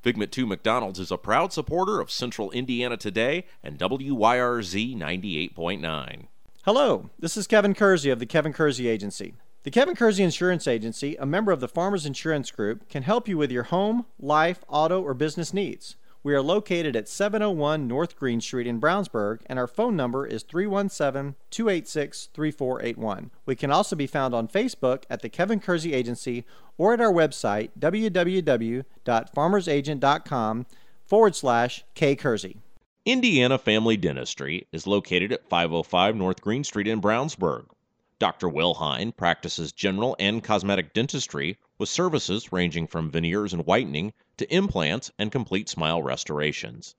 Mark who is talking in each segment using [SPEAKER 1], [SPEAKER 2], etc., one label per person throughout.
[SPEAKER 1] Figment 2 McDonald's is a proud supporter of Central Indiana Today and WYRZ 98.9.
[SPEAKER 2] Hello, this is Kevin Kersey of the Kevin Kersey Agency. The Kevin Kersey Insurance Agency, a member of the Farmers Insurance Group, can help you with your home, life, auto, or business needs. We are located at 701 North Green Street in Brownsburg, and our phone number is 317 286 3481. We can also be found on Facebook at the Kevin Kersey Agency or at our website, www.farmersagent.com forward slash K Kersey.
[SPEAKER 1] Indiana Family Dentistry is located at 505 North Green Street in Brownsburg. Dr. Will Hine practices general and cosmetic dentistry with services ranging from veneers and whitening to implants and complete smile restorations.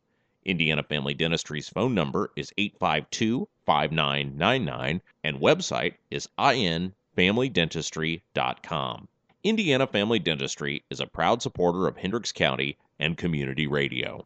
[SPEAKER 1] Indiana Family Dentistry's phone number is 852 5999 and website is infamilydentistry.com. Indiana Family Dentistry is a proud supporter of Hendricks County and community radio.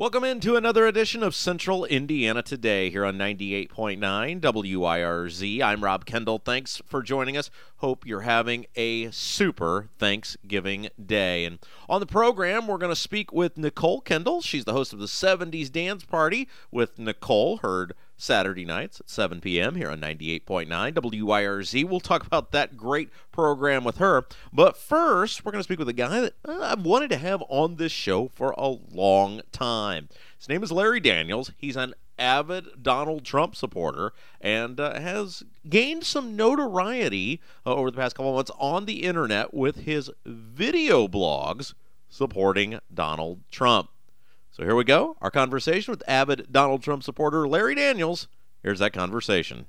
[SPEAKER 1] Welcome into another edition of Central Indiana Today here on 98.9 WYRZ. I'm Rob Kendall. Thanks for joining us. Hope you're having a super Thanksgiving day. And on the program, we're going to speak with Nicole Kendall. She's the host of the 70s Dance Party with Nicole, heard Saturday nights at 7 p.m. here on 98.9 WYRZ. We'll talk about that great program with her. But first, we're going to speak with a guy that uh, I've wanted to have on this show for a long time. His name is Larry Daniels. He's an avid Donald Trump supporter and uh, has gained some notoriety uh, over the past couple months on the internet with his video blogs supporting Donald Trump. So here we go. Our conversation with avid Donald Trump supporter Larry Daniels. Here's that conversation.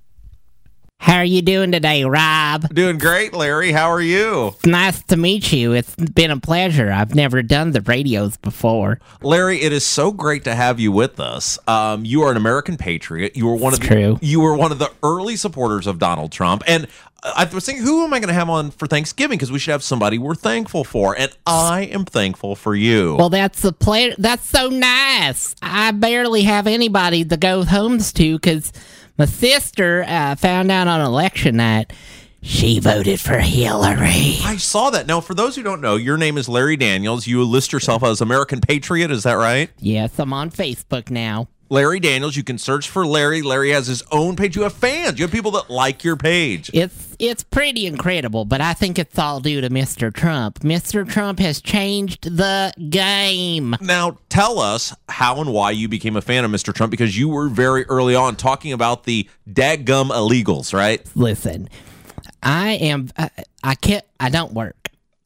[SPEAKER 3] How are you doing today, Rob?
[SPEAKER 1] Doing great, Larry. How are you?
[SPEAKER 3] It's nice to meet you. It's been a pleasure. I've never done the radios before.
[SPEAKER 1] Larry, it is so great to have you with us. Um, you are an American patriot. You were one
[SPEAKER 3] It's
[SPEAKER 1] of the,
[SPEAKER 3] true.
[SPEAKER 1] you were one of the early supporters of Donald Trump, and I was thinking, who am I going to have on for Thanksgiving? Because we should have somebody we're thankful for, and I am thankful for you.
[SPEAKER 3] Well, that's a ple- That's so nice. I barely have anybody to go homes to because my sister uh, found out on election night she voted for Hillary.
[SPEAKER 1] I saw that. Now, for those who don't know, your name is Larry Daniels. You list yourself as American Patriot. Is that right?
[SPEAKER 3] Yes, I'm on Facebook now.
[SPEAKER 1] Larry Daniels. You can search for Larry. Larry has his own page. You have fans. You have people that like your page.
[SPEAKER 3] It's it's pretty incredible, but I think it's all due to Mr. Trump. Mr. Trump has changed the game.
[SPEAKER 1] Now, tell us how and why you became a fan of Mr. Trump because you were very early on talking about the dadgum illegals, right?
[SPEAKER 3] Listen, I am I, I can't I don't work.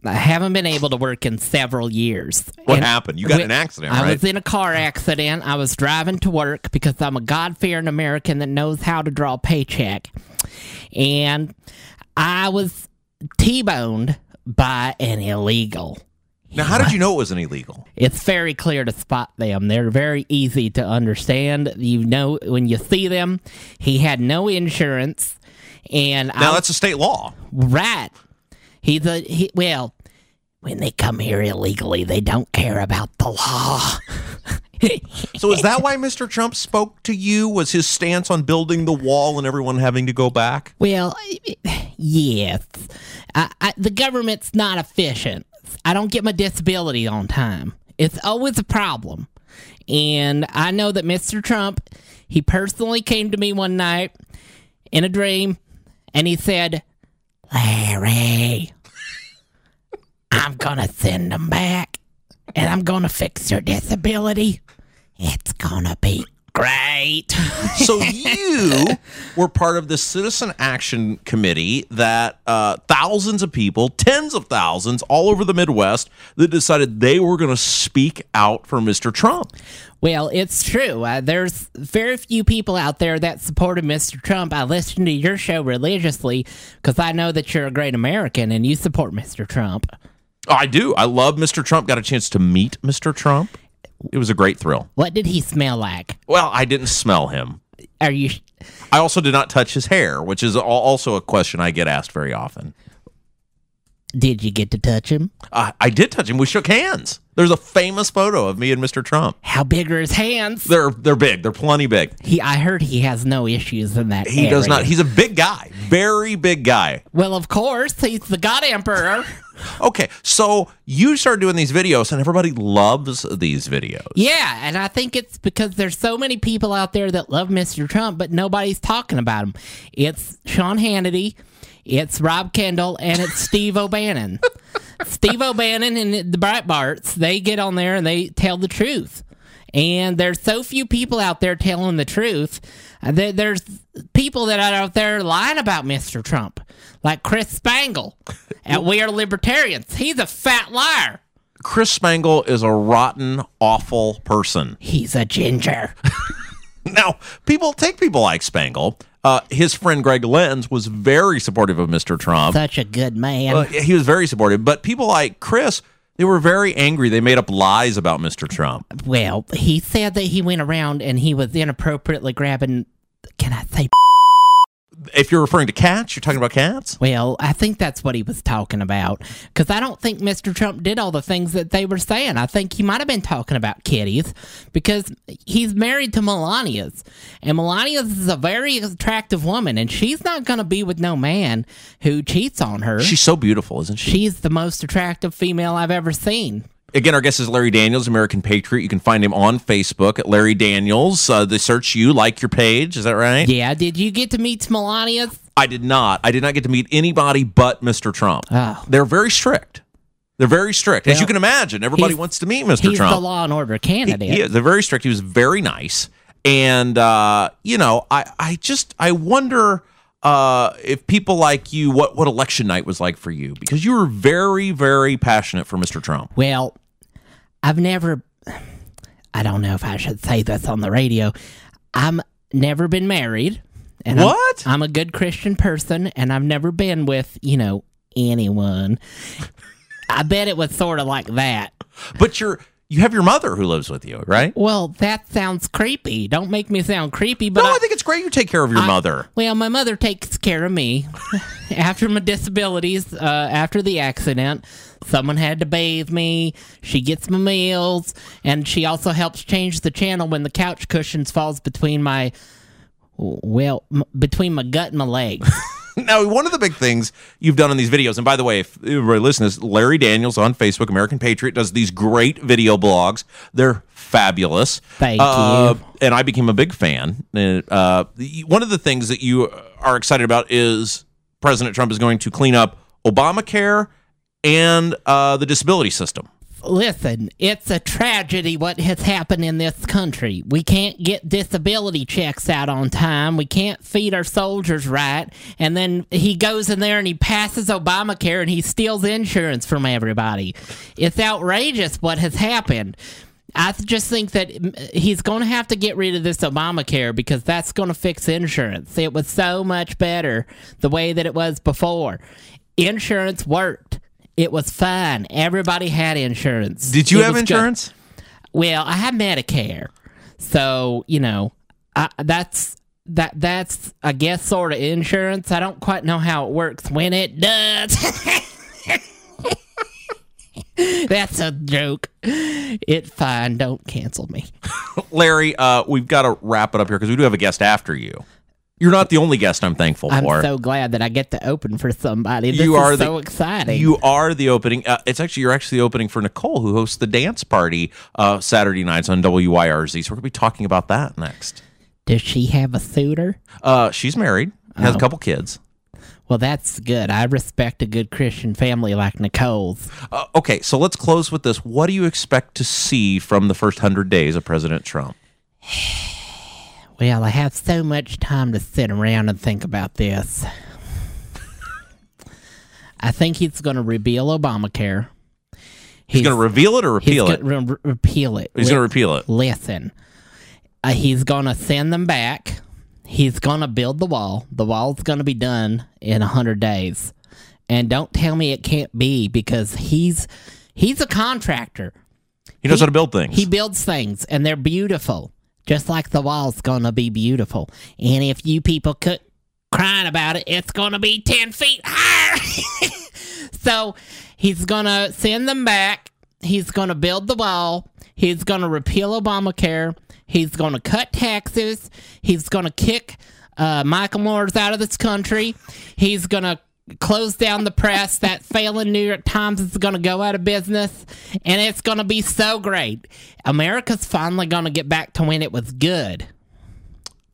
[SPEAKER 3] I haven't been able to work in several years.
[SPEAKER 1] What
[SPEAKER 3] And
[SPEAKER 1] happened? You got
[SPEAKER 3] we-
[SPEAKER 1] an accident,
[SPEAKER 3] I
[SPEAKER 1] right?
[SPEAKER 3] was in a car accident. I was driving to work because I'm a God fearing American that knows how to draw a paycheck. And I was T boned by an illegal.
[SPEAKER 1] Now, how did you know it wasn't illegal?
[SPEAKER 3] It's very clear to spot them. They're very easy to understand. You know when you see them. He had no insurance, and
[SPEAKER 1] Now,
[SPEAKER 3] I,
[SPEAKER 1] that's a state law.
[SPEAKER 3] right. He's a he, well. When they come here illegally, they don't care about the law.
[SPEAKER 1] So, is that why Mr. Trump spoke to you? Was his stance on building the wall and everyone having to go back?
[SPEAKER 3] Well, yes. I, I, the government's not efficient. I don't get my disability on time. It's always a problem. And I know that Mr. Trump, he personally came to me one night in a dream and he said, Larry, I'm going to send them back and I'm going to fix your disability. It's going to be great.
[SPEAKER 1] So, you were part of the Citizen Action Committee that uh, thousands of people, tens of thousands all over the Midwest, that decided they were going to speak out for Mr. Trump.
[SPEAKER 3] Well, it's true. Uh, there's very few people out there that supported Mr. Trump. I listen to your show religiously because I know that you're a great American and you support Mr. Trump.
[SPEAKER 1] I do. I love Mr. Trump. Got a chance to meet Mr. Trump. It was a great thrill.
[SPEAKER 3] What did he smell like?
[SPEAKER 1] Well, I didn't smell him.
[SPEAKER 3] Are you?
[SPEAKER 1] I also did not touch his hair, which is also a question I get asked very often.
[SPEAKER 3] Did you get to touch him?
[SPEAKER 1] Uh, I did touch him. We shook hands. There's a famous photo of me and Mr. Trump.
[SPEAKER 3] How big are his hands?
[SPEAKER 1] They're they're big. They're plenty big.
[SPEAKER 3] He, I heard he has no issues in that.
[SPEAKER 1] He does not. He's a big guy, very big guy.
[SPEAKER 3] well, of course, he's the God Emperor.
[SPEAKER 1] Okay, so you start doing these videos, and everybody loves these videos.
[SPEAKER 3] yeah, and I think it's because there's so many people out there that love Mr. Trump, but nobody's talking about him. It's Sean Hannity, it's Rob Kendall, and it's Steve O'Bannon. Steve O'Bannon and the Breitbarts, they get on there and they tell the truth. And there's so few people out there telling the truth. Uh, There's people that are out there lying about Mr. Trump, like Chris Spangle at We Are Libertarians. He's a fat liar.
[SPEAKER 1] Chris Spangle is a rotten, awful person.
[SPEAKER 3] He's a ginger.
[SPEAKER 1] Now, people take people like Spangle. Uh, his friend Greg Lenz was very supportive of Mr. Trump.
[SPEAKER 3] Such a good man.
[SPEAKER 1] Uh, he was very supportive, but people like Chris, they were very angry. They made up lies about Mr. Trump.
[SPEAKER 3] Well, he said that he went around and he was inappropriately grabbing. Can I say?
[SPEAKER 1] If you're referring to cats, you're talking about cats.
[SPEAKER 3] Well, I think that's what he was talking about. Because I don't think Mr. Trump did all the things that they were saying. I think he might have been talking about kitties because he's married to Melania's. And Melania's is a very attractive woman, and she's not going to be with no man who cheats on her.
[SPEAKER 1] She's so beautiful, isn't she?
[SPEAKER 3] She's the most attractive female I've ever seen.
[SPEAKER 1] Again, our guest is Larry Daniels, American Patriot. You can find him on Facebook at Larry Daniels. Uh, they search you, like your page. Is that right?
[SPEAKER 3] Yeah, did you get to meet Melania?
[SPEAKER 1] I did not. I did not get to meet anybody but Mr. Trump.
[SPEAKER 3] Oh.
[SPEAKER 1] They're very strict. They're very strict. As
[SPEAKER 3] Well,
[SPEAKER 1] you can imagine, everybody wants to meet Mr.
[SPEAKER 3] He's
[SPEAKER 1] Trump.
[SPEAKER 3] the law and order candidate.
[SPEAKER 1] is. They're very strict. He was very nice. And, uh, you know, I, I just, I wonder uh, if people like you, what, what election night was like for you. Because you were very, very passionate for Mr. Trump.
[SPEAKER 3] Well, I've never. I don't know if I should say this on the radio. I'm never been married. And I'm-
[SPEAKER 1] What?
[SPEAKER 3] I'm, a good Christian person, and I've never been with you know anyone. I bet it was sort of like that.
[SPEAKER 1] But you're, you have your mother who lives with you, right?
[SPEAKER 3] Well, that sounds creepy. Don't make me sound creepy, but
[SPEAKER 1] no,
[SPEAKER 3] I,
[SPEAKER 1] I think it's great you take care of your
[SPEAKER 3] I-
[SPEAKER 1] mother.
[SPEAKER 3] Well, my mother takes care of me. after my disabilities, uh, after the accident, someone had to bathe me. She gets my meals, and she also helps change the channel when the couch cushions falls between my, well, m- between my gut and my legs.
[SPEAKER 1] Now, one of the big things you've done in these videos, and by the way, if everybody listens, Larry Daniels on Facebook, American Patriot, does these great video blogs. They're fabulous.
[SPEAKER 3] Thank
[SPEAKER 1] Uh,
[SPEAKER 3] you.
[SPEAKER 1] And I became a big fan. Uh, one of the things that you are excited about is President Trump is going to clean up Obamacare and uh, the disability system.
[SPEAKER 3] Listen, it's a tragedy what has happened in this country. We can't get disability checks out on time. We can't feed our soldiers right. And then he goes in there and he passes Obamacare and he steals insurance from everybody. It's outrageous what has happened. I just think that mm, he's going to have to get rid of this Obamacare because that's going to fix insurance. It was so much better the way that it was before. Insurance worked It was fine. Everybody had insurance.
[SPEAKER 1] Did you
[SPEAKER 3] It
[SPEAKER 1] have
[SPEAKER 3] good.
[SPEAKER 1] insurance?
[SPEAKER 3] Well, I have Medicare, so you know, I, that's that. That's I guess sort of insurance. I don't quite know how it works when it does. that's a joke. It's fine. Don't cancel me.
[SPEAKER 1] Larry, uh, we've got to wrap it up here because we do have a guest after you. You're not the only guest I'm thankful for.
[SPEAKER 3] I'm so glad that I get to open for somebody. This
[SPEAKER 1] You
[SPEAKER 3] is
[SPEAKER 1] are the-
[SPEAKER 3] so exciting.
[SPEAKER 1] You are the opening. Uh, it's actually you're actually the opening for Nicole, who hosts the dance party uh, Saturday nights on WYRZ. So we're gonna be talking about that next.
[SPEAKER 3] Does she have a suitor?
[SPEAKER 1] Uh, she's married, has
[SPEAKER 3] Oh.
[SPEAKER 1] a couple kids.
[SPEAKER 3] Well, that's good. I respect a good Christian family like Nicole's.
[SPEAKER 1] Uh, okay, so let's close with this. What do you expect to see from the first hundred days of President Trump?
[SPEAKER 3] Well, I have so much time to sit around and think about this. I think he's going to repeal Obamacare.
[SPEAKER 1] He's, going to reveal it or
[SPEAKER 3] he's
[SPEAKER 1] repeal it.
[SPEAKER 3] gonna re- repeal it.
[SPEAKER 1] He's going to repeal it.
[SPEAKER 3] Listen, uh, he's going to send them back. He's going to build the wall. The wall's going to be done in a hundred days. And don't tell me it can't be because he's he's a contractor.
[SPEAKER 1] He knows how to build things.
[SPEAKER 3] He builds things and they're beautiful. Just like the wall's gonna be beautiful. And if you people quit crying about it, it's gonna be ten feet higher. so he's gonna send them back. He's gonna build the wall. He's gonna repeal Obamacare. He's gonna cut taxes. He's gonna kick uh, Michael Moores out of this country. He's gonna close down the press. that failing New York Times is going to go out of business, and it's going to be so great. America's finally going to get back to when it was good.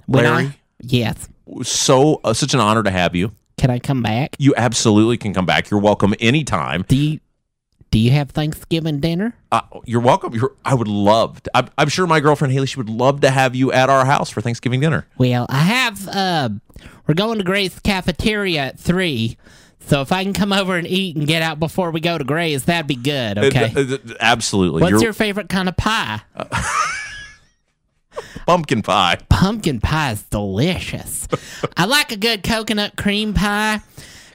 [SPEAKER 3] When I-
[SPEAKER 1] Larry?
[SPEAKER 3] yes.
[SPEAKER 1] so uh, such an honor to have you.
[SPEAKER 3] Can I come back?
[SPEAKER 1] You absolutely can come back. You're welcome anytime.
[SPEAKER 3] Do you do you have Thanksgiving dinner?
[SPEAKER 1] Uh, you're welcome. You're, I would love. To, I'm, I'm sure my girlfriend Haley. She would love to have you at our house for Thanksgiving dinner.
[SPEAKER 3] Well, I have. Uh, we're going to Gray's cafeteria at three. So if I can come over and eat and get out before we go to Gray's, that'd be good. Okay.
[SPEAKER 1] Uh, uh, uh, absolutely.
[SPEAKER 3] What's
[SPEAKER 1] You're-
[SPEAKER 3] your favorite kind of pie?
[SPEAKER 1] pumpkin pie?
[SPEAKER 3] pumpkin pie is delicious. I like a good coconut cream pie.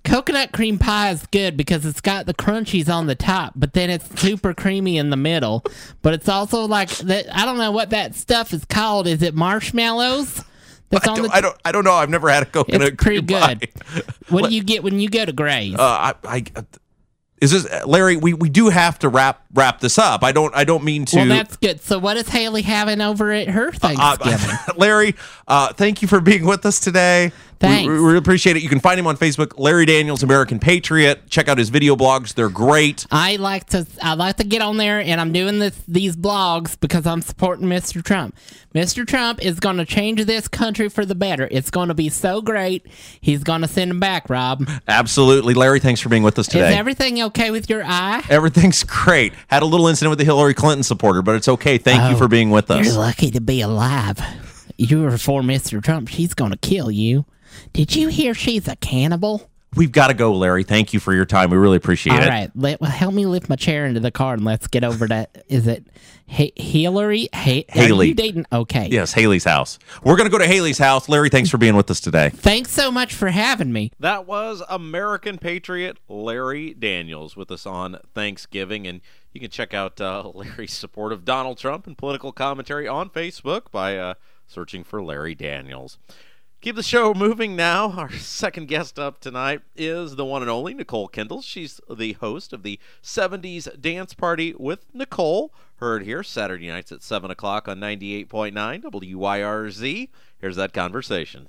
[SPEAKER 3] Coconut cream pie is good because it's got the crunchies on the top, but then it's super creamy in the middle. But it's also like that. I don't know what that stuff is called. Is it marshmallows? That's
[SPEAKER 1] I
[SPEAKER 3] on
[SPEAKER 1] don't,
[SPEAKER 3] the.
[SPEAKER 1] I don't. I don't know. I've never had a coconut
[SPEAKER 3] it's pretty
[SPEAKER 1] cream pie.
[SPEAKER 3] good. What do you get when you go to Gray's?
[SPEAKER 1] Uh, I, I, is this Larry? We, we do have to wrap wrap this up. I don't. I don't mean to.
[SPEAKER 3] well, that's good. So what is Haley having over at her Thanksgiving?
[SPEAKER 1] Uh, Larry, uh, thank you for being with us today.
[SPEAKER 3] Thanks.
[SPEAKER 1] We, we appreciate it. You can find him on Facebook, Larry Daniels, American Patriot. Check out his video blogs; they're great.
[SPEAKER 3] I like to I like to get on there and I'm doing this these blogs because I'm supporting Mr. Trump. Mr. Trump is going to change this country for the better. It's going to be so great. He's going to send him back, Rob.
[SPEAKER 1] Absolutely, Larry. Thanks for being with us today.
[SPEAKER 3] Is everything okay with your eye?
[SPEAKER 1] Everything's great. Had a little incident with the Hillary Clinton supporter, but it's okay. Thank you
[SPEAKER 3] Oh,
[SPEAKER 1] for being with us.
[SPEAKER 3] You're lucky to be alive. You were for Mr. Trump. She's going to kill you. Did you hear she's a cannibal?
[SPEAKER 1] We've got to go, Larry. Thank you for your time. We really appreciate
[SPEAKER 3] All
[SPEAKER 1] it.
[SPEAKER 3] All right. let, help me lift my chair into the car and let's get over to. Is it H- Hillary? Ha-
[SPEAKER 1] Haley.
[SPEAKER 3] Are you dating? Okay.
[SPEAKER 1] Yes, Haley's house. We're going to go to Haley's house. Larry, thanks for being with us today.
[SPEAKER 3] Thanks so much for having me.
[SPEAKER 1] That was American Patriot Larry Daniels with us on Thanksgiving. And you can check out uh, Larry's support of Donald Trump and political commentary on Facebook by uh, searching for Larry Daniels. Keep the show moving now. Our second guest up tonight is the one and only Nicole Kendall. She's the host of the 70s Dance Party with Nicole. Heard here Saturday nights at 7 o'clock on 98.9 WYRZ. Here's that conversation.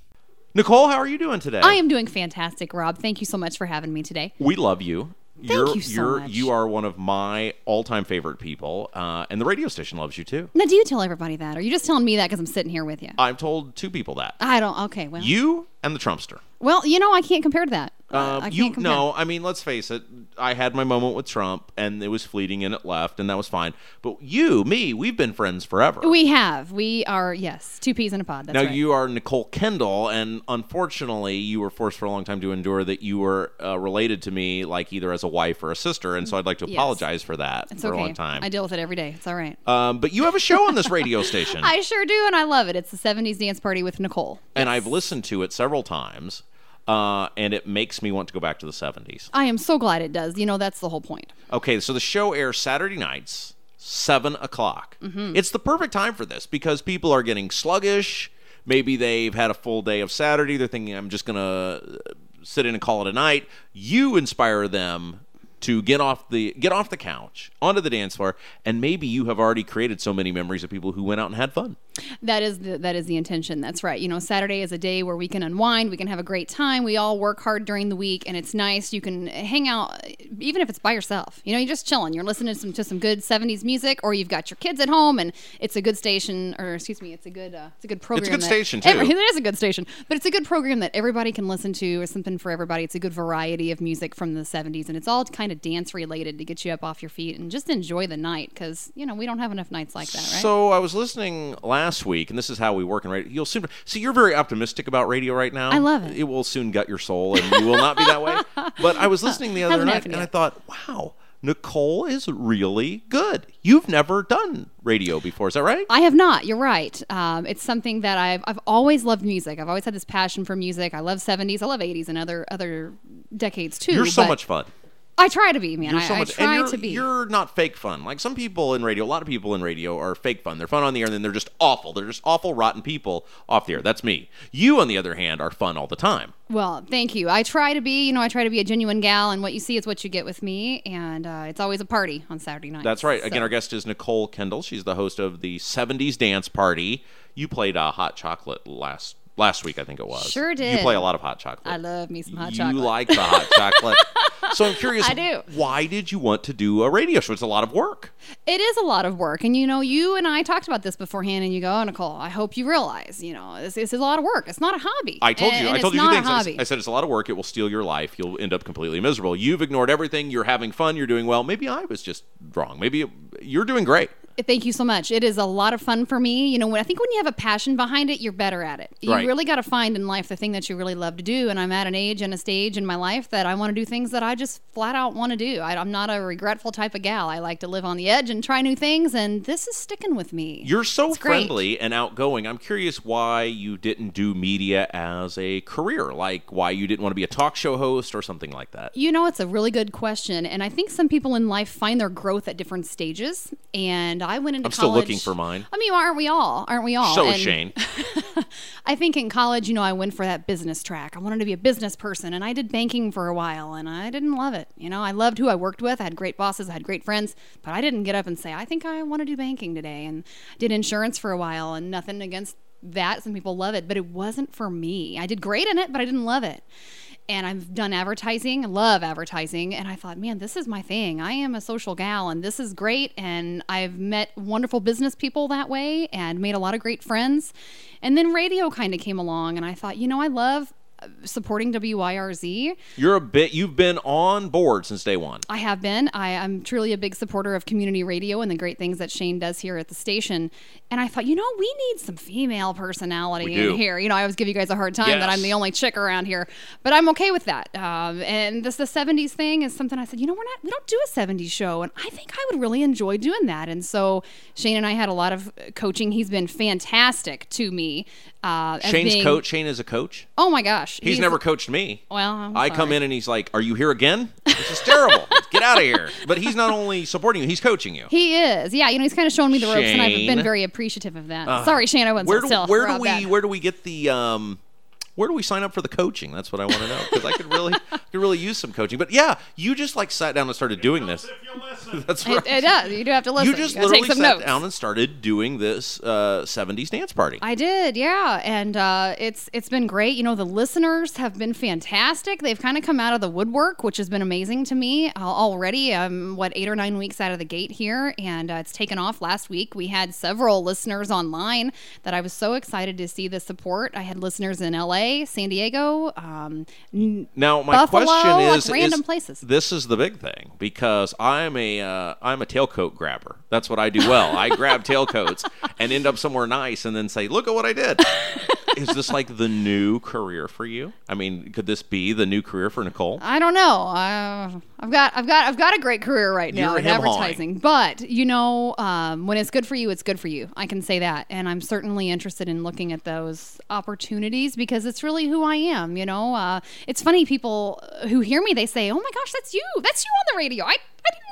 [SPEAKER 1] Nicole, how are you doing today?
[SPEAKER 4] I am doing fantastic, Rob. Thank you so much for having me today.
[SPEAKER 1] We love you.
[SPEAKER 4] Thank
[SPEAKER 1] you're,
[SPEAKER 4] you so
[SPEAKER 1] you're,
[SPEAKER 4] much.
[SPEAKER 1] You are one of my all-time favorite people, uh, and the radio station loves you too.
[SPEAKER 4] Now, do you tell everybody that? Or are you just telling me that because I'm sitting here with you?
[SPEAKER 1] I've told two people that.
[SPEAKER 4] I don't. Okay, well,
[SPEAKER 1] You and the Trumpster.
[SPEAKER 4] well, you know, I can't compare to that. Uh, I can't
[SPEAKER 1] you no, I mean, let's face it. I had my moment with Trump, and it was fleeting, and it left, and that was fine. But you, me, we've been friends forever.
[SPEAKER 4] We have. We are. Yes, two peas in a pod. That's
[SPEAKER 1] now
[SPEAKER 4] right.
[SPEAKER 1] you are Nicole Kendall, and unfortunately, you were forced for a long time to endure that you were uh, related to me, like either as a wife or a sister, and so I'd like to
[SPEAKER 4] Yes.
[SPEAKER 1] apologize for that
[SPEAKER 4] It's
[SPEAKER 1] for
[SPEAKER 4] okay.
[SPEAKER 1] a long time.
[SPEAKER 4] I deal with it every day. It's all right.
[SPEAKER 1] um, but you have a show on this radio station.
[SPEAKER 4] I sure do, and I love it. It's the '70s dance party with Nicole.
[SPEAKER 1] and I've listened to it several times. uh, and it makes me want to go back to the 70s.
[SPEAKER 4] I am so glad it does. You know, that's the whole point.
[SPEAKER 1] Okay, so the show airs Saturday nights, 7 o'clock.
[SPEAKER 4] Mm-hmm.
[SPEAKER 1] It's the perfect time for this because people are getting sluggish. Maybe they've had a full day of Saturday. They're thinking, I'm just going to sit in and call it a night. You inspire them to get off the get off the couch onto the dance floor and maybe you have already created so many memories of people who went out and had fun
[SPEAKER 4] That is the, that is the intention. That's right. You know, Saturday is a day where we can unwind, we can have a great time. We all work hard during the week, and it's nice. You can hang out, even if it's by yourself. You know, you're just chilling. You're listening to some to some good '70s music, or you've got your kids at home, and it's a good station, or excuse me, it's a good uh, it's a good program.
[SPEAKER 1] It's a good
[SPEAKER 4] that
[SPEAKER 1] station, too.
[SPEAKER 4] every- it is a good station, but it's a good program that everybody can listen to. Or something for everybody. It's a good variety of music from the '70s, and it's all kind of dance related to get you up off your feet and just enjoy the night because you know we don't have enough nights like that, right?
[SPEAKER 1] So I was listening last week, and this is how we work in radio. You'll soon see. You're very optimistic about radio right now.
[SPEAKER 4] I love it.
[SPEAKER 1] It will soon gut your soul, and you will not be that way. But I was listening the other night, and I thought, wow, Nicole is really good. You've never done radio before, is that right?
[SPEAKER 4] I have not. You're right. Um, it's something that I've I've always loved music. I've always had this passion for music. I love 70s. I love 80s and other other decades too.
[SPEAKER 1] You're so much fun.
[SPEAKER 4] I try to be, man.
[SPEAKER 1] You're
[SPEAKER 4] I,
[SPEAKER 1] so
[SPEAKER 4] I try to be.
[SPEAKER 1] You're not fake fun. Like some people in radio, a lot of people in radio are fake fun. They're fun on the air, and then they're just awful. They're just awful, rotten people off the air. That's me. You, on the other hand, are fun all the time.
[SPEAKER 4] Well, thank you. I try to be. You know, I try to be a genuine gal, and what you see is what you get with me. And uh, it's always a party on Saturday night.
[SPEAKER 1] That's right. Again, our guest is Nicole Kendall. She's the host of the '70s Dance Party. You played uh, hot chocolate last last week, I think it was.
[SPEAKER 4] Sure did.
[SPEAKER 1] You play a lot of hot chocolate.
[SPEAKER 4] I love me some hot
[SPEAKER 1] you
[SPEAKER 4] chocolate.
[SPEAKER 1] You like the hot chocolate. So I'm curious.
[SPEAKER 4] I do.
[SPEAKER 1] Why did you want to do a radio show? It's a lot of work.
[SPEAKER 4] It is a lot of work. And, you know, you and I talked about this beforehand, and you go, oh, Nicole, I hope you realize, you know, this, this is a lot of work. It's not a hobby.
[SPEAKER 1] I told
[SPEAKER 4] And-
[SPEAKER 1] you.
[SPEAKER 4] and
[SPEAKER 1] I told you two things.
[SPEAKER 4] a
[SPEAKER 1] I. I said it's a lot of work. It will steal your life. You'll end up completely miserable. You've ignored everything. You're having fun. You're doing well. Maybe I was just wrong. Maybe it- you're doing great.
[SPEAKER 4] Thank you so much. It is a lot of fun for me. You know, when I think when you have a passion behind it, you're better at it. You
[SPEAKER 1] Right.
[SPEAKER 4] really got to find in life the thing that you really love to do. And I'm at an age and a stage in my life that I want to do things that I just flat out want to do. I, I'm not a regretful type of gal. I like to live on the edge and try new things, and this is sticking with me.
[SPEAKER 1] You're so
[SPEAKER 4] It's great.
[SPEAKER 1] friendly and outgoing. I'm curious why you didn't do media as a career, like why you didn't want to be a talk show host or something like that.
[SPEAKER 4] You know, it's a really good question, and I think some people in life find their growth at different stages. And I went into college.
[SPEAKER 1] I'm still
[SPEAKER 4] college.
[SPEAKER 1] looking for mine.
[SPEAKER 4] I mean, aren't we all? Aren't we all?
[SPEAKER 1] So is
[SPEAKER 4] And
[SPEAKER 1] Shane.
[SPEAKER 4] I think in college, you know, I went for that business track. I wanted to be a business person, and I did banking for a while, and I didn't love it. You know, I loved who I worked with. I had great bosses, I had great friends, but I didn't get up and say, I think I want to do banking today. And did insurance for a while, and nothing against that. Some people love it, but it wasn't for me. I did great in it, but I didn't love it. And I've done advertising, love advertising, and I thought, man, this is my thing. I am a social gal, and this is great. And I've met wonderful business people that way and made a lot of great friends. And then radio kind of came along, and I thought, you know, I love supporting WYRZ.
[SPEAKER 1] You're a bit. You've been on board since day one.
[SPEAKER 4] I have been. I, I'm truly a big supporter of community radio and the great things that Shane does here at the station. And I thought, you know, we need some female personality in here. You know, I always give you guys a hard time that I'm the only chick around here, but I'm okay with that. Um, and this the '70s thing is something I said, you know, we're not, we don't do a '70s show, and I think I would really enjoy doing that. And so Shane and I had a lot of coaching. He's been fantastic to me. Uh,
[SPEAKER 1] Shane's
[SPEAKER 4] being-
[SPEAKER 1] coach. Shane is a coach.
[SPEAKER 4] Oh my gosh,
[SPEAKER 1] He's, never coached me.
[SPEAKER 4] Well, I'm
[SPEAKER 1] I come in and he's like, "Are you here again? This is terrible. Get out of here." But he's not only supporting you; he's coaching you.
[SPEAKER 4] He is, yeah. You know, he's kind of showing me the ropes, and I've been very appreciative of that. Sorry, Shane, I wasn't
[SPEAKER 1] where do
[SPEAKER 4] still.
[SPEAKER 1] where do we
[SPEAKER 4] that.
[SPEAKER 1] where do we get the um where do we sign up for the coaching? That's what I want to know because I could really could really use some coaching. But yeah, you just like sat down and started doing this. That's right.
[SPEAKER 4] It, it does. You do have to listen.
[SPEAKER 1] you just
[SPEAKER 4] gotta
[SPEAKER 1] literally
[SPEAKER 4] take some
[SPEAKER 1] sat
[SPEAKER 4] notes.
[SPEAKER 1] down and started doing this uh, 70s dance party.
[SPEAKER 4] I did, yeah, and uh, it's it's been great. You know, the listeners have been fantastic. They've kind of come out of the woodwork, which has been amazing to me uh, already. I'm what eight or nine weeks out of the gate here, and uh, it's taken off. Last week, we had several listeners online that I was so excited to see the support. I had listeners in L.A., San Diego, um,
[SPEAKER 1] Now my
[SPEAKER 4] Buffalo,
[SPEAKER 1] question
[SPEAKER 4] like
[SPEAKER 1] is,
[SPEAKER 4] random
[SPEAKER 1] is-
[SPEAKER 4] places.
[SPEAKER 1] This is the big thing because I'm a uh, I'm a tailcoat grabber. That's what I do well. I grab tailcoats and end up somewhere nice, and then say, "Look at what I did." is this like the new career for you? I mean, could this be the new career for Nicole?
[SPEAKER 4] I don't know. Uh, I've got, I've got, I've got a great career right now
[SPEAKER 1] You're
[SPEAKER 4] in advertising. But you know, um, when it's good for you, it's good for you. I can say that, and I'm certainly interested in looking at those opportunities because it's really who I am. You know, uh, it's funny. People who hear me, they say, "Oh my gosh, that's you! That's you on the radio." I,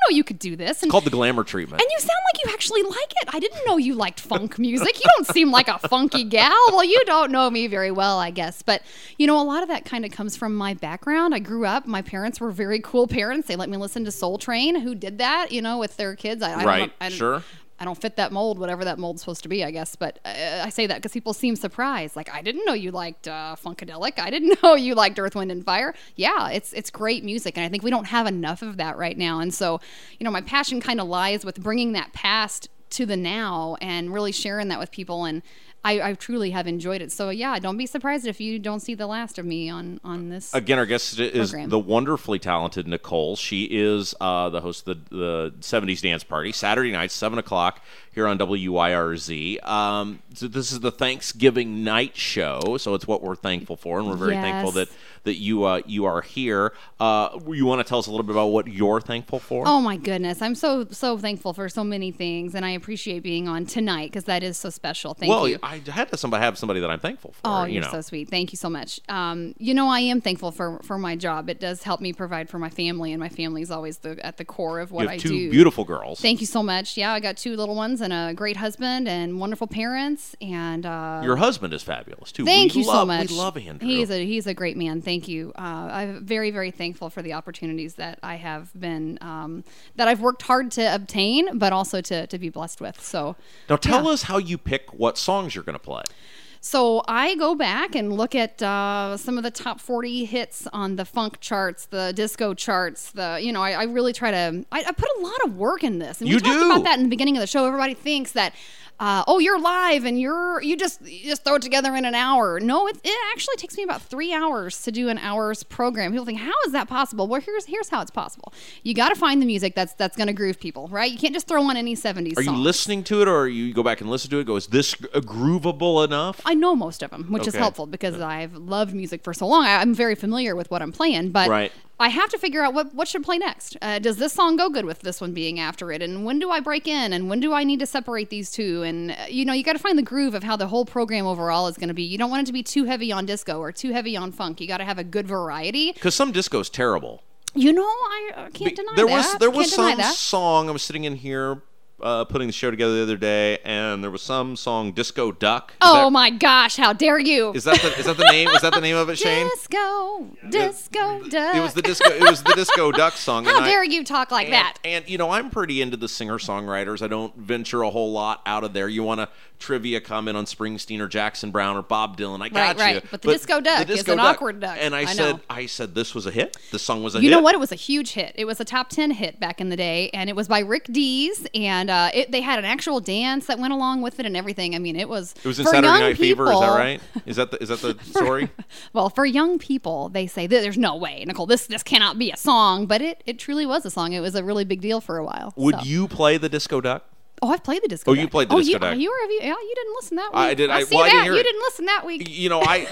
[SPEAKER 4] know you could do this. And
[SPEAKER 1] Called the glamour treatment.
[SPEAKER 4] And you sound like you actually like it. I didn't know you liked funk music. You don't seem like a funky gal. Well, you don't know me very well, I guess. But, you know, a lot of that kind of comes from my background. I grew up, my parents were very cool parents. They let me listen to Soul Train, who did that, you know, with their kids. I, I
[SPEAKER 1] Right, sure.
[SPEAKER 4] I don't fit that mold, whatever that mold's supposed to be, I guess. But uh, I say that because people seem surprised. Like, I didn't know you liked uh, Funkadelic. I didn't know you liked Earth, Wind, and Fire. Yeah, it's it's great music, and I think we don't have enough of that right now. And so, you know, my passion kind of lies with bringing that past to the now and really sharing that with people. And I, I truly have enjoyed it. So yeah, don't be surprised if you don't see the last of me on on this.
[SPEAKER 1] Again, our guest is
[SPEAKER 4] Program.
[SPEAKER 1] the wonderfully talented Nicole. She is uh, the host of the, the 70s Dance Party, Saturday nights, 7 o'clock here on WYRZ. Um, so this is the Thanksgiving night show, so it's what we're thankful for, and we're very thankful that, that you uh, you are here. Uh, you want to tell us a little bit about what you're thankful for?
[SPEAKER 4] Oh my goodness, I'm so so thankful for so many things, and I appreciate being on tonight because that is so special. Thank you.
[SPEAKER 1] well,
[SPEAKER 4] you.
[SPEAKER 1] I had to somebody have somebody that I'm thankful for.
[SPEAKER 4] Oh,
[SPEAKER 1] you
[SPEAKER 4] you're
[SPEAKER 1] know.
[SPEAKER 4] so sweet. Thank you so much. Um, you know, I am thankful for for my job. It does help me provide for my family, and my family is always the at the core of what
[SPEAKER 1] you
[SPEAKER 4] I
[SPEAKER 1] have two
[SPEAKER 4] do.
[SPEAKER 1] beautiful girls.
[SPEAKER 4] Thank you so much. Yeah, I got two little ones and a great husband and wonderful parents. And uh,
[SPEAKER 1] Your husband is fabulous too.
[SPEAKER 4] thank
[SPEAKER 1] we
[SPEAKER 4] you
[SPEAKER 1] love,
[SPEAKER 4] so much.
[SPEAKER 1] We love Andrew.
[SPEAKER 4] He's a he's a great man. Thank you. Uh, I'm very very thankful for the opportunities that I have been um, that I've worked hard to obtain, but also to to be blessed with. So
[SPEAKER 1] now tell
[SPEAKER 4] yeah.
[SPEAKER 1] us how you pick what songs you're going to play.
[SPEAKER 4] So I go back and look at uh, some of the top 40 hits on the funk charts, the disco charts. The you know, I, I really try to. I, I put a lot of work in this, and
[SPEAKER 1] You
[SPEAKER 4] we talked
[SPEAKER 1] do.
[SPEAKER 4] about that in the beginning of the show. Everybody thinks that. Uh, oh, you're live and you're you just you just throw it together in an hour. No, it, it actually takes me about three hours to do an hour's program. People think, how is that possible? Well, here's here's how it's possible. You got to find the music that's that's going to groove people, right? You can't just throw on any 70s.
[SPEAKER 1] Are you listening to it, or you go back and listen to it? Go, is this groovable enough?
[SPEAKER 4] I know most of them, which is helpful because I've loved music for so long. I, I'm very familiar with what I'm playing, but
[SPEAKER 1] Right.
[SPEAKER 4] I have to figure out what what should play next. Uh, does this song go good with this one being after it? And when do I break in? And when do I need to separate these two? And uh, you know, you got to find the groove of how the whole program overall is going to be. You don't want it to be too heavy on disco or too heavy on funk. You got to have a good variety.
[SPEAKER 1] Because some disco's terrible.
[SPEAKER 4] You know, I uh, can't deny
[SPEAKER 1] there
[SPEAKER 4] that.
[SPEAKER 1] was there was
[SPEAKER 4] Can't
[SPEAKER 1] some song. I was sitting in here uh, putting the show together the other day, and there was some song, Disco Duck. Is
[SPEAKER 4] Oh
[SPEAKER 1] that-
[SPEAKER 4] my gosh! How dare you?
[SPEAKER 1] Is that the is that the name? Is that the name of it, Shane?
[SPEAKER 4] disco, disco, duck.
[SPEAKER 1] It was the disco. It was the Disco Duck song.
[SPEAKER 4] How
[SPEAKER 1] and I-
[SPEAKER 4] dare you talk like
[SPEAKER 1] and,
[SPEAKER 4] that?
[SPEAKER 1] And you know, I'm pretty into the singer songwriters. I don't venture a whole lot out of there. You want a trivia comment on Springsteen or Jackson Browne or Bob Dylan? I got
[SPEAKER 4] right.
[SPEAKER 1] you.
[SPEAKER 4] But the disco duck the disco is an awkward duck.
[SPEAKER 1] And I,
[SPEAKER 4] I
[SPEAKER 1] said,
[SPEAKER 4] know.
[SPEAKER 1] I said this was a hit. This song was a
[SPEAKER 4] You
[SPEAKER 1] hit.
[SPEAKER 4] know what? It was a huge hit. It was a top ten hit back in the day, and it was by Rick Dees, and uh, it, they had an actual dance that went along with it and everything. I mean, it was.
[SPEAKER 1] It was in Saturday Night Fever. Is that right? Is that the, is that the story?
[SPEAKER 4] Well, for young people, they say there's no way, Nicole. This this cannot be a song, but it, it truly was a song. It was a really big deal for a while.
[SPEAKER 1] Would
[SPEAKER 4] so.
[SPEAKER 1] you play the Disco Duck?
[SPEAKER 4] Oh, I've played the disco.
[SPEAKER 1] Oh, you played the
[SPEAKER 4] oh,
[SPEAKER 1] disco
[SPEAKER 4] you. You were, yeah, you didn't listen that week.
[SPEAKER 1] I did- I-
[SPEAKER 4] see
[SPEAKER 1] well, I
[SPEAKER 4] that.
[SPEAKER 1] didn't hear
[SPEAKER 4] you
[SPEAKER 1] it.
[SPEAKER 4] didn't listen that week.
[SPEAKER 1] You know, I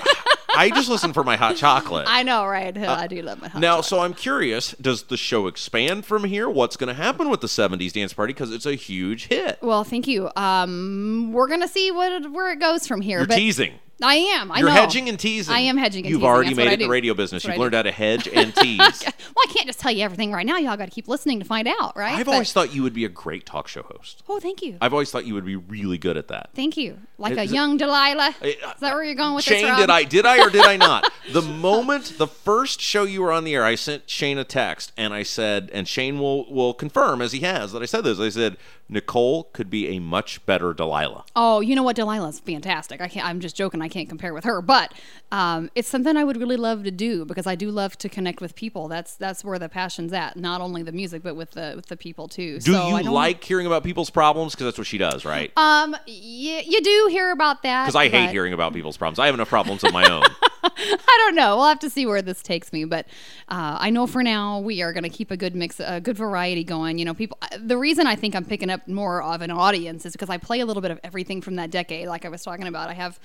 [SPEAKER 1] I just listen for my hot chocolate.
[SPEAKER 4] I know, right? I do love my hot
[SPEAKER 1] Uh, Now,
[SPEAKER 4] chocolate.
[SPEAKER 1] so I'm curious, does the show expand from here? What's going to happen with the 70s dance party? Because it's a huge hit.
[SPEAKER 4] Well, thank you. Um, we're gonna see what where it goes from here.
[SPEAKER 1] You're
[SPEAKER 4] but
[SPEAKER 1] teasing.
[SPEAKER 4] I am. I
[SPEAKER 1] You're
[SPEAKER 4] know.
[SPEAKER 1] hedging and teasing.
[SPEAKER 4] I am hedging and
[SPEAKER 1] You've
[SPEAKER 4] teasing.
[SPEAKER 1] already
[SPEAKER 4] That's
[SPEAKER 1] made it in the radio business.
[SPEAKER 4] That's
[SPEAKER 1] You've learned how to hedge and tease.
[SPEAKER 4] Well, I can't just tell you everything right now. Y'all got to keep listening to find out, right?
[SPEAKER 1] I've
[SPEAKER 4] But-
[SPEAKER 1] always thought you would be a great talk show host.
[SPEAKER 4] Oh, thank you.
[SPEAKER 1] I've always thought you would be really good at that.
[SPEAKER 4] Thank you. Like a
[SPEAKER 1] Is it-
[SPEAKER 4] young Delilah.
[SPEAKER 1] Uh,
[SPEAKER 4] Is that where you're going with this,
[SPEAKER 1] Shane, did I did I or did I not? The moment the first show you were on the air, I sent Shane a text and I said, and Shane will will confirm as he has that I said this. I said Nicole could be a much better Delilah.
[SPEAKER 4] Oh, you know what? Delilah's fantastic. I can't. I'm just joking. I can't compare with her, but um, it's something I would really love to do because I do love to connect with people. That's that's where the passion's at. Not only the music, but with the with the people too.
[SPEAKER 1] Do
[SPEAKER 4] so I
[SPEAKER 1] you like hearing about people's problems? Because that's what she does, right?
[SPEAKER 4] Um, you, you do hear about that
[SPEAKER 1] Because I hate
[SPEAKER 4] but-
[SPEAKER 1] hearing about people's problems. I have enough problems of my own.
[SPEAKER 4] I don't know. We'll have to see where this takes me, but uh, I know for now we are going to keep a good mix, a good variety going. You know, people. uh, The reason I think I'm picking up more of an audience is because I play a little bit of everything from that decade. Like I was talking about, I have.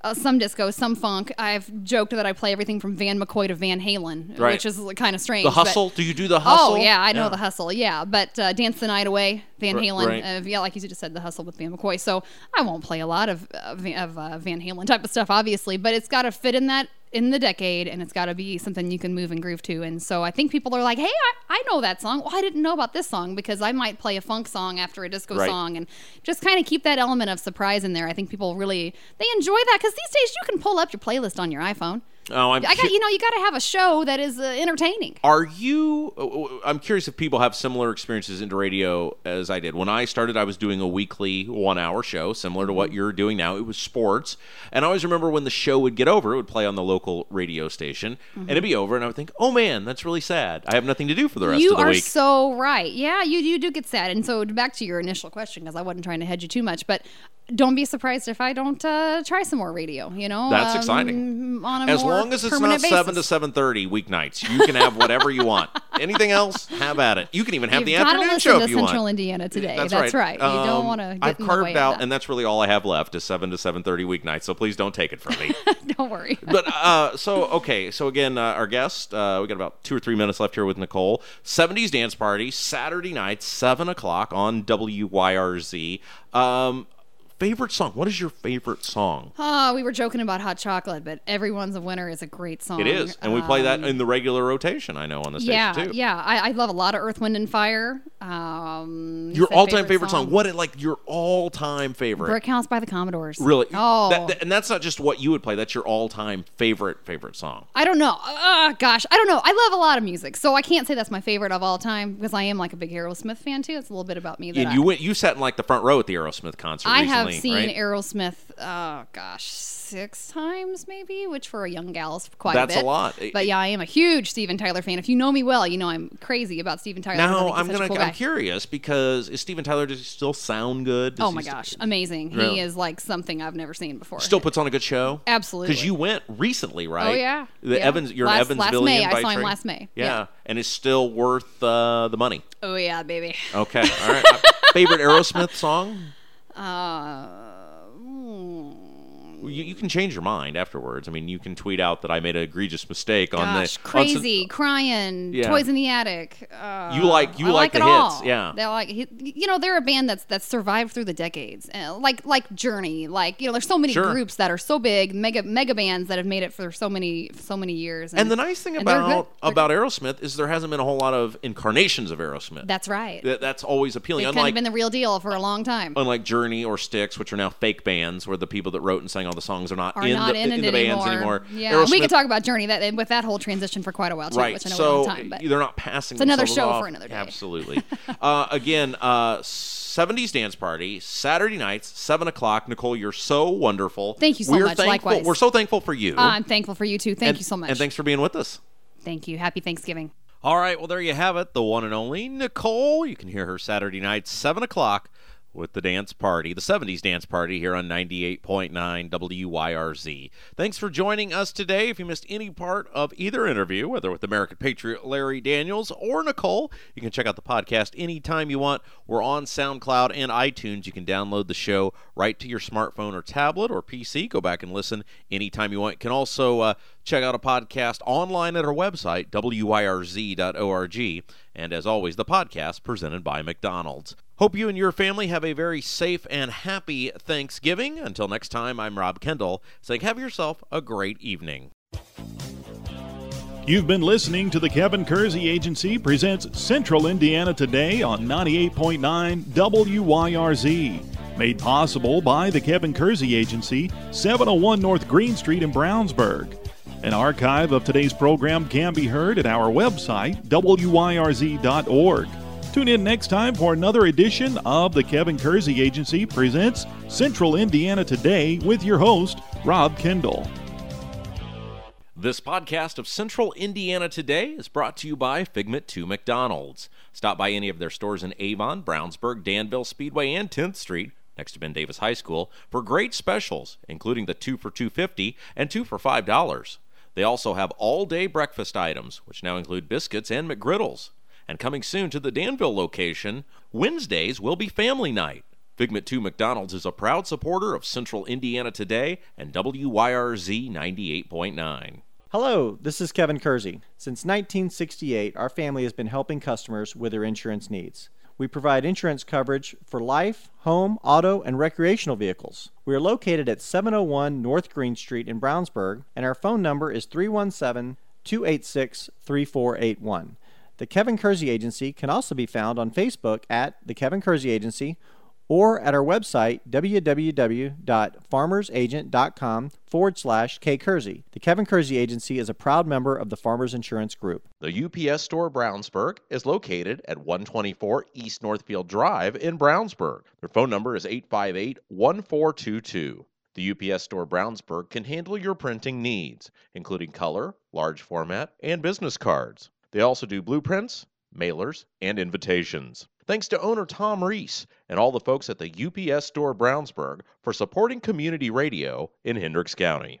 [SPEAKER 4] Uh, some disco, some funk. I've joked that I play everything from Van McCoy to Van Halen,
[SPEAKER 1] Right.
[SPEAKER 4] which is kind of strange.
[SPEAKER 1] The
[SPEAKER 4] but-
[SPEAKER 1] hustle? Do you do the hustle?
[SPEAKER 4] Oh yeah, I know the hustle. Yeah, but uh, dance the night away, Van
[SPEAKER 1] Right,
[SPEAKER 4] Halen.
[SPEAKER 1] right.
[SPEAKER 4] Uh, yeah, like you just said, the hustle with Van McCoy. So I won't play a lot of uh, of uh, Van Halen type of stuff, obviously, but it's got to fit in that in the decade, and it's got to be something you can move and groove to. And so I think people are like, hey, I, I know that song. Well, I didn't know about this song because I might play a funk song after a disco
[SPEAKER 1] Right.
[SPEAKER 4] song, and just kind of keep that element of surprise in there. I think people really they enjoy that because these days you can pull up your playlist on your iPhone.
[SPEAKER 1] Oh, I'm
[SPEAKER 4] I got you know you got to have a show that is uh, entertaining.
[SPEAKER 1] Are you? uh, I'm curious if people have similar experiences into radio as I did. When I started, I was doing a weekly one hour show, similar to
[SPEAKER 4] Mm-hmm.
[SPEAKER 1] what you're doing now. It was sports. And I always remember when the show would get over, it would play on the local radio station, and it'd be over, and I would think, oh man, that's really sad. I have nothing to do for the rest
[SPEAKER 4] you
[SPEAKER 1] of the week."
[SPEAKER 4] You are so right. Yeah, you you do get sad. And so back to your initial question, because I wasn't trying to hedge you too much, but don't be surprised if I don't uh, try some more radio. You know,
[SPEAKER 1] That's
[SPEAKER 4] um,
[SPEAKER 1] exciting.
[SPEAKER 4] On a
[SPEAKER 1] as
[SPEAKER 4] more
[SPEAKER 1] long as it's not
[SPEAKER 4] permanent
[SPEAKER 1] seven to seven thirty weeknights, you can have whatever you want. Anything else, have at it. You can even have
[SPEAKER 4] You've
[SPEAKER 1] the afternoon show
[SPEAKER 4] to
[SPEAKER 1] if you
[SPEAKER 4] Central
[SPEAKER 1] want.
[SPEAKER 4] Indiana today.
[SPEAKER 1] That's,
[SPEAKER 4] That's
[SPEAKER 1] right.
[SPEAKER 4] right. You don't
[SPEAKER 1] Um,
[SPEAKER 4] wanna
[SPEAKER 1] I've
[SPEAKER 4] in the way
[SPEAKER 1] carved out, and that's really all I have left is seven to seven thirty weeknights. So please don't take it from me.
[SPEAKER 4] don't worry.
[SPEAKER 1] but uh, so okay, so again, uh, our guest, uh, we got about two or three minutes left here with Nicole. '70s dance party Saturday night, seven o'clock on WYRZ. Um, favorite song? What is your favorite song?
[SPEAKER 4] Oh, we were joking about hot chocolate, but everyone's a winner is a great song.
[SPEAKER 1] It is, and we play that in the regular rotation. I know on the station
[SPEAKER 4] yeah,
[SPEAKER 1] too.
[SPEAKER 4] yeah. I, I love a lot of Earth, Wind, and Fire. Um,
[SPEAKER 1] Your all-time favorite, song. What? Like your all-time favorite?
[SPEAKER 4] Brick House by the Commodores.
[SPEAKER 1] Really?
[SPEAKER 4] Oh,
[SPEAKER 1] That- that- and that's not just what you would play. That's your all-time favorite favorite song.
[SPEAKER 4] I don't know. Uh, gosh, I don't know. I love a lot of music, so I can't say that's my favorite of all time because I am like a big Aerosmith fan too. It's a little bit about me. That
[SPEAKER 1] And
[SPEAKER 4] I,
[SPEAKER 1] you went. You sat in like the front row at the Aerosmith concert.
[SPEAKER 4] I
[SPEAKER 1] recently,
[SPEAKER 4] have seen
[SPEAKER 1] right?
[SPEAKER 4] Aerosmith. Oh gosh, six times maybe, which for a young gal is quite
[SPEAKER 1] That's a
[SPEAKER 4] a
[SPEAKER 1] lot.
[SPEAKER 4] But yeah, I am a huge Steven Tyler fan. If you know me well, you know I'm crazy about Steven Tyler.
[SPEAKER 1] Now I'm gonna.
[SPEAKER 4] cool
[SPEAKER 1] I'm curious because is Steven Tyler does he still sound good? Does
[SPEAKER 4] Oh my gosh, amazing!
[SPEAKER 1] Yeah.
[SPEAKER 4] He is like something I've never seen before.
[SPEAKER 1] Still puts on a good show.
[SPEAKER 4] Absolutely.
[SPEAKER 1] Because you went recently, right?
[SPEAKER 4] Oh, yeah.
[SPEAKER 1] The
[SPEAKER 4] Yeah.
[SPEAKER 1] Evans. You're
[SPEAKER 4] Last-
[SPEAKER 1] an
[SPEAKER 4] last May. I saw him last May.
[SPEAKER 1] Yeah.
[SPEAKER 4] Yeah.
[SPEAKER 1] and it's still worth uh, the money.
[SPEAKER 4] Oh yeah, baby.
[SPEAKER 1] Okay, all right. Uh, Favorite Aerosmith song?
[SPEAKER 4] Uh, hmm.
[SPEAKER 1] You, you can change your mind afterwards. I mean, you can tweet out that I made an egregious mistake on
[SPEAKER 4] Gosh,
[SPEAKER 1] on some-
[SPEAKER 4] crazy, crying,
[SPEAKER 1] Yeah.
[SPEAKER 4] toys in the attic. Uh,
[SPEAKER 1] You like- you like
[SPEAKER 4] like,
[SPEAKER 1] the
[SPEAKER 4] it
[SPEAKER 1] hits,
[SPEAKER 4] all.
[SPEAKER 1] yeah.
[SPEAKER 4] They like you know they're a band that's that's survived through the decades, uh, like like Journey, like you know there's so many
[SPEAKER 1] Sure.
[SPEAKER 4] groups that are so big, mega mega bands that have made it for so many so many years.
[SPEAKER 1] And the nice thing
[SPEAKER 4] and
[SPEAKER 1] about. About Aerosmith is there hasn't been a whole lot of incarnations of Aerosmith.
[SPEAKER 4] that's right.
[SPEAKER 1] That- that's always appealing.
[SPEAKER 4] They've kind
[SPEAKER 1] Unlike
[SPEAKER 4] of been the real deal for a long time.
[SPEAKER 1] unlike Journey or Styx, which are now fake bands, where the people that wrote and sang all the songs are not
[SPEAKER 4] are
[SPEAKER 1] in
[SPEAKER 4] not
[SPEAKER 1] the,
[SPEAKER 4] in it
[SPEAKER 1] the bands
[SPEAKER 4] anymore.
[SPEAKER 1] anymore.
[SPEAKER 4] Yeah, we
[SPEAKER 1] Aerosmith-
[SPEAKER 4] could talk about Journey that with that whole transition for quite a while too,
[SPEAKER 1] right.
[SPEAKER 4] which I know
[SPEAKER 1] so
[SPEAKER 4] we time. But
[SPEAKER 1] they're not passing.
[SPEAKER 4] It's another show
[SPEAKER 1] off.
[SPEAKER 4] for another day.
[SPEAKER 1] Absolutely. uh, again, uh, 70s dance party Saturday nights, seven o'clock. Nicole, you're so wonderful.
[SPEAKER 4] Thank you so
[SPEAKER 1] We're
[SPEAKER 4] much.
[SPEAKER 1] Thankful,
[SPEAKER 4] Likewise.
[SPEAKER 1] We're so thankful for you.
[SPEAKER 4] Uh, I'm thankful for you too. Thank
[SPEAKER 1] and,
[SPEAKER 4] you so much.
[SPEAKER 1] And thanks for being with us.
[SPEAKER 4] Thank you. Happy Thanksgiving.
[SPEAKER 1] All right, well, there you have it. The one and only Nicole. You can hear her Saturday night, 7 o'clock, with the dance party, the 70s dance party here on 98.9 WYRZ. Thanks for joining us today. If you missed any part of either interview, whether with American Patriot Larry Daniels or Nicole, you can check out the podcast anytime you want. We're on SoundCloud and iTunes. You can download the show right to your smartphone or tablet or PC. Go back and listen anytime you want. You can also uh, check out a podcast online at our website, wyrz.org. And as always, the podcast presented by McDonald's. Hope you and your family have a very safe and happy Thanksgiving. Until next time, I'm Rob Kendall saying have yourself a great evening.
[SPEAKER 5] You've been listening to the Kevin Kersey Agency presents Central Indiana Today on 98.9 WYRZ. Made possible by the Kevin Kersey Agency, 701 North Green Street in Brownsburg. An archive of today's program can be heard at our website, wyrz.org. Tune in next time for another edition of the Kevin Kersey Agency presents Central Indiana Today with your host, Rob Kendall.
[SPEAKER 1] This podcast of Central Indiana Today is brought to you by Figment 2 McDonald's. Stop by any of their stores in Avon, Brownsburg, Danville, Speedway, and 10th Street next to Ben Davis High School, for great specials, including the 2 for 250 and 2 for $5. They also have all-day breakfast items, which now include biscuits and McGriddles. And coming soon to the Danville location, Wednesdays will be family night. Figment 2 McDonald's is a proud supporter of Central Indiana Today and WYRZ 98.9.
[SPEAKER 2] Hello, this is Kevin Kersey. Since 1968, our family has been helping customers with their insurance needs. We provide insurance coverage for life, home, auto, and recreational vehicles. We are located at 701 North Green Street in Brownsburg, and our phone number is 317 286 3481. The Kevin Kersey Agency can also be found on Facebook at The Kevin Kersey Agency or at our website, www.farmersagent.com forward slash kkersey. The Kevin Kersey Agency is a proud member of the Farmers Insurance Group.
[SPEAKER 1] The UPS Store Brownsburg is located at 124 East Northfield Drive in Brownsburg. Their phone number is 858 1422. The UPS Store Brownsburg can handle your printing needs, including color, large format, and business cards. They also do blueprints, mailers, and invitations. Thanks to owner Tom Reese and all the folks at the UPS Store Brownsburg for supporting community radio in Hendricks County.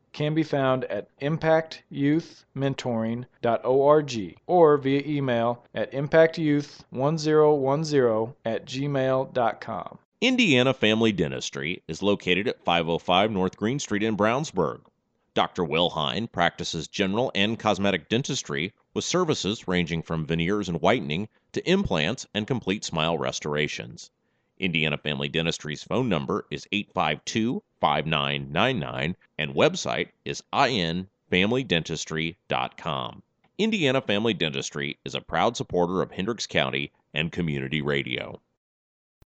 [SPEAKER 6] can be found at impactyouthmentoring.org or via email at impactyouth1010 at gmail.com.
[SPEAKER 1] Indiana Family Dentistry is located at 505 North Green Street in Brownsburg. Dr. Wilhine practices general and cosmetic dentistry with services ranging from veneers and whitening to implants and complete smile restorations. Indiana Family Dentistry's phone number is 852 5999 and website is infamilydentistry.com. Indiana Family Dentistry is a proud supporter of Hendricks County and community radio.